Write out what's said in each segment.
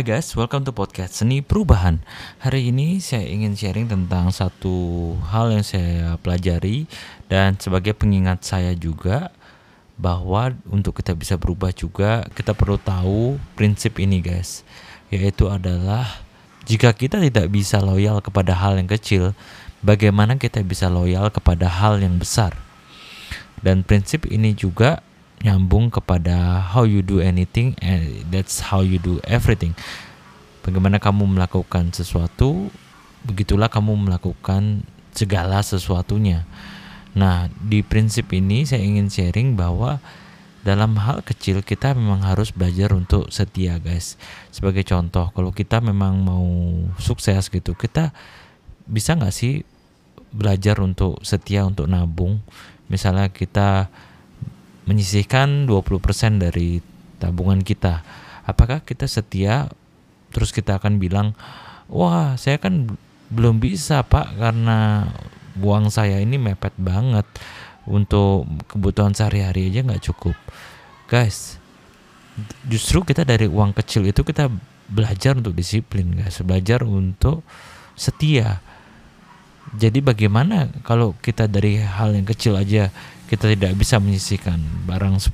Hai guys, welcome to podcast Seni Perubahan. Hari ini saya ingin sharing tentang satu hal yang saya pelajari dan sebagai pengingat saya juga bahwa untuk kita bisa berubah juga kita perlu tahu prinsip ini guys, yaitu adalah jika kita tidak bisa loyal kepada hal yang kecil, bagaimana kita bisa loyal kepada hal yang besar? Dan prinsip ini juga nyambung kepada how you do anything and that's how you do everything. Bagaimana kamu melakukan sesuatu, begitulah kamu melakukan segala sesuatunya. Nah, di prinsip ini saya ingin sharing bahwa dalam hal kecil kita memang harus belajar untuk setia, guys. Sebagai contoh, kalau kita memang mau sukses gitu, kita bisa nggak sih belajar untuk setia untuk nabung? Misalnya kita menyisihkan 20% dari tabungan kita. Apakah kita setia terus kita akan bilang, "Wah, saya kan belum bisa, Pak, karena uang saya ini mepet banget untuk kebutuhan sehari-hari aja nggak cukup." Guys, justru kita dari uang kecil itu kita belajar untuk disiplin, guys. Belajar untuk setia. Jadi bagaimana kalau kita dari hal yang kecil aja kita tidak bisa menyisihkan barang 10%,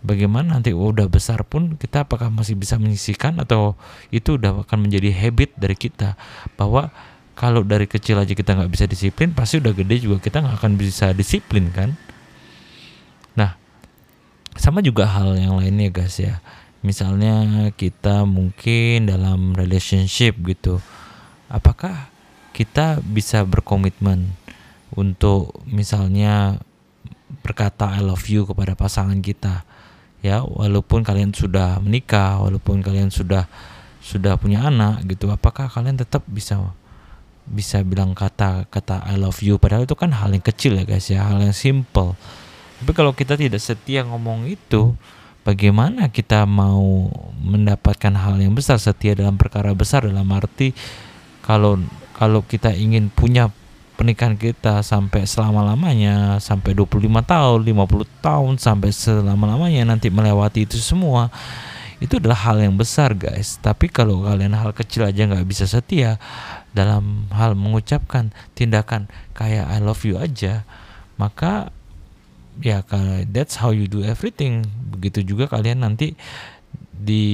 bagaimana nanti oh, udah besar pun kita apakah masih bisa menyisihkan atau itu udah akan menjadi habit dari kita bahwa kalau dari kecil aja kita nggak bisa disiplin pasti udah gede juga kita nggak akan bisa disiplin kan? Nah sama juga hal yang lainnya guys ya. Misalnya kita mungkin dalam relationship gitu apakah kita bisa berkomitmen untuk misalnya berkata I love you kepada pasangan kita. Ya walaupun kalian sudah menikah walaupun kalian sudah sudah punya anak gitu apakah kalian tetap bisa bisa bilang kata kata I love you padahal itu kan hal yang kecil ya guys ya hal yang simple. Tapi kalau kita tidak setia ngomong itu bagaimana kita mau mendapatkan hal yang besar setia dalam perkara besar? Dalam arti kalau kalau kita ingin punya pernikahan kita sampai selama-lamanya sampai 25 tahun 50 tahun sampai selama-lamanya nanti melewati itu semua itu adalah hal yang besar guys. Tapi kalau kalian hal kecil aja nggak bisa setia dalam hal mengucapkan tindakan kayak I love you aja maka ya that's how you do everything. Begitu juga kalian nanti di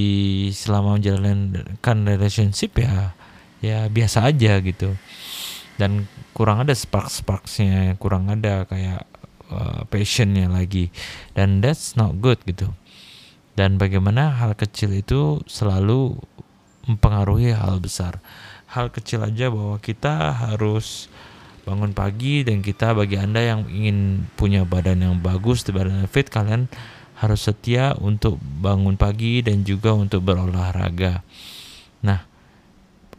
selama menjalankan relationship ya ya biasa aja gitu dan kurang ada spark sparksnya kurang ada kayak uh, passionnya lagi. Dan that's not good gitu. Dan bagaimana hal kecil itu selalu mempengaruhi hal besar. Hal kecil aja bahwa kita harus bangun pagi dan kita bagi anda yang ingin punya badan yang bagus badan fit kalian harus setia untuk bangun pagi dan juga untuk berolahraga. Nah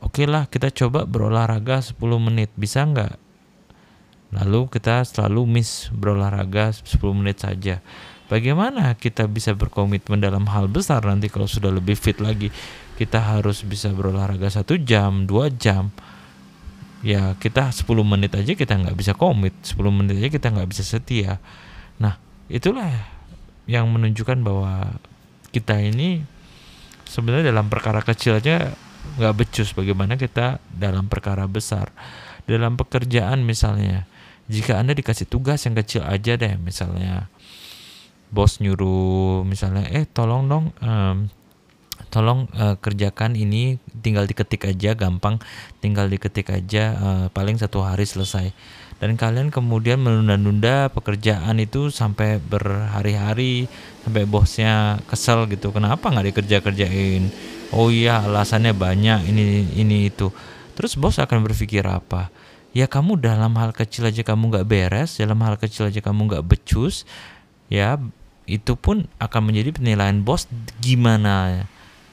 oke okay lah kita coba berolahraga 10 menit. Bisa nggak? Lalu kita selalu miss berolahraga 10 menit saja. Bagaimana kita bisa berkomitmen dalam hal besar nanti kalau sudah lebih fit lagi? Kita harus bisa berolahraga satu jam dua jam. Ya kita 10 menit aja kita nggak bisa komit. 10 menit aja kita nggak bisa setia. Nah itulah yang menunjukkan bahwa kita ini sebenarnya dalam perkara kecil aja nggak becus bagaimana kita dalam perkara besar. Dalam pekerjaan misalnya jika anda dikasih tugas yang kecil aja deh misalnya bos nyuruh misalnya eh tolong dong um, tolong uh, kerjakan ini tinggal diketik aja gampang tinggal diketik aja uh, paling satu hari selesai. Dan kalian kemudian menunda-nunda pekerjaan itu sampai berhari-hari sampai bosnya kesel gitu kenapa nggak dikerja-kerjain oh iya alasannya banyak ini ini itu. Terus bos akan berpikir apa? Ya kamu dalam hal kecil aja kamu nggak beres dalam hal kecil aja kamu nggak becus ya itu pun akan menjadi penilaian bos. Gimana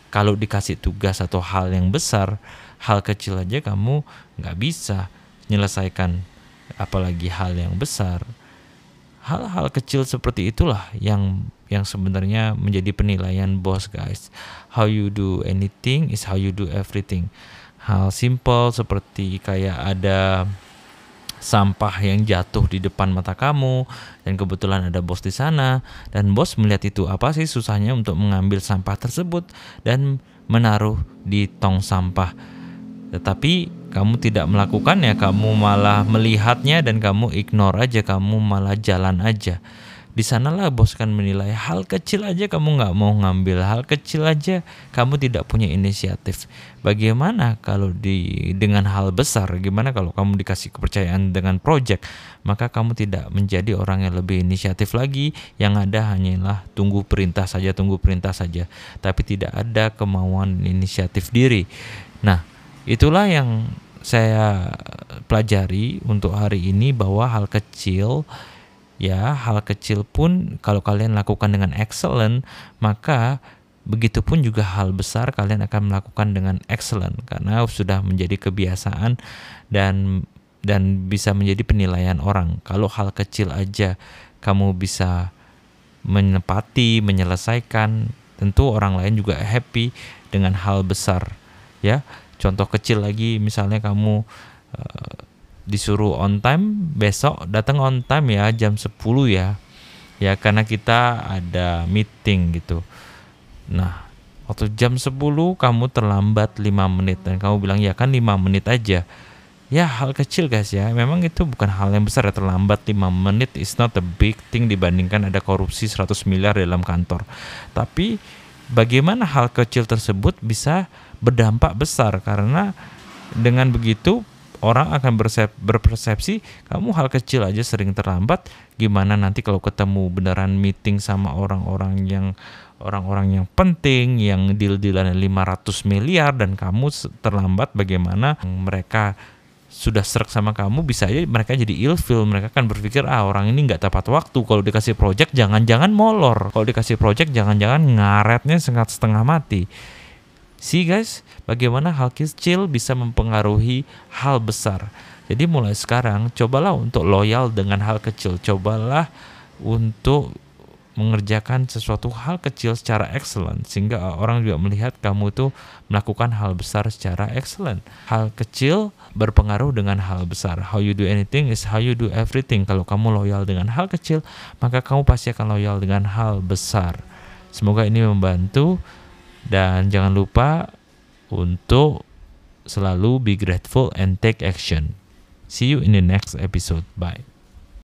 kalau dikasih tugas atau hal yang besar hal kecil aja kamu nggak bisa menyelesaikan apalagi hal yang besar. Hal-hal kecil seperti itulah yang yang sebenarnya menjadi penilaian bos guys how you do anything is how you do everything hal simple seperti kayak ada sampah yang jatuh di depan mata kamu dan kebetulan ada bos di sana dan bos melihat itu apa sih susahnya untuk mengambil sampah tersebut dan menaruh di tong sampah. Tetapi kamu tidak melakukannya, kamu malah melihatnya dan kamu ignore aja, kamu malah jalan aja di sanalah bos kan menilai hal kecil aja kamu nggak mau ngambil hal kecil aja kamu tidak punya inisiatif. Bagaimana kalau di dengan hal besar gimana kalau kamu dikasih kepercayaan dengan project maka kamu tidak menjadi orang yang lebih inisiatif lagi yang ada hanyalah tunggu perintah saja tunggu perintah saja tapi tidak ada kemauan inisiatif diri. Nah itulah yang saya pelajari untuk hari ini bahwa hal kecil ya hal kecil pun kalau kalian lakukan dengan excellent maka begitupun juga hal besar kalian akan melakukan dengan excellent karena sudah menjadi kebiasaan dan dan bisa menjadi penilaian orang. Kalau hal kecil aja kamu bisa menepati menyelesaikan tentu orang lain juga happy dengan hal besar ya. Contoh kecil lagi misalnya kamu uh, disuruh on time besok datang on time ya jam 10 ya. Ya karena kita ada meeting gitu. Nah waktu jam 10 kamu terlambat 5 menit dan kamu bilang ya kan 5 menit aja. Ya hal kecil guys ya. Memang itu bukan hal yang besar ya terlambat 5 menit is not a big thing dibandingkan ada korupsi 100 miliar dalam kantor. Tapi bagaimana hal kecil tersebut bisa berdampak besar? Karena dengan begitu orang akan berpersepsi kamu hal kecil aja sering terlambat gimana nanti kalau ketemu beneran meeting sama orang-orang yang orang-orang yang penting yang deal-dealan 500 miliar dan kamu terlambat bagaimana mereka sudah serak sama kamu bisa aja mereka jadi ilfil mereka kan berpikir ah orang ini nggak tepat waktu kalau dikasih project jangan-jangan molor kalau dikasih project jangan-jangan ngaretnya setengah setengah mati See guys, bagaimana hal kecil bisa mempengaruhi hal besar. Jadi mulai sekarang cobalah untuk loyal dengan hal kecil. Cobalah untuk mengerjakan sesuatu hal kecil secara excellent sehingga orang juga melihat kamu itu melakukan hal besar secara excellent. Hal kecil berpengaruh dengan hal besar. How you do anything is how you do everything. Kalau kamu loyal dengan hal kecil, maka kamu pasti akan loyal dengan hal besar. Semoga ini membantu dan jangan lupa untuk selalu be grateful and take action. See you in the next episode. Bye.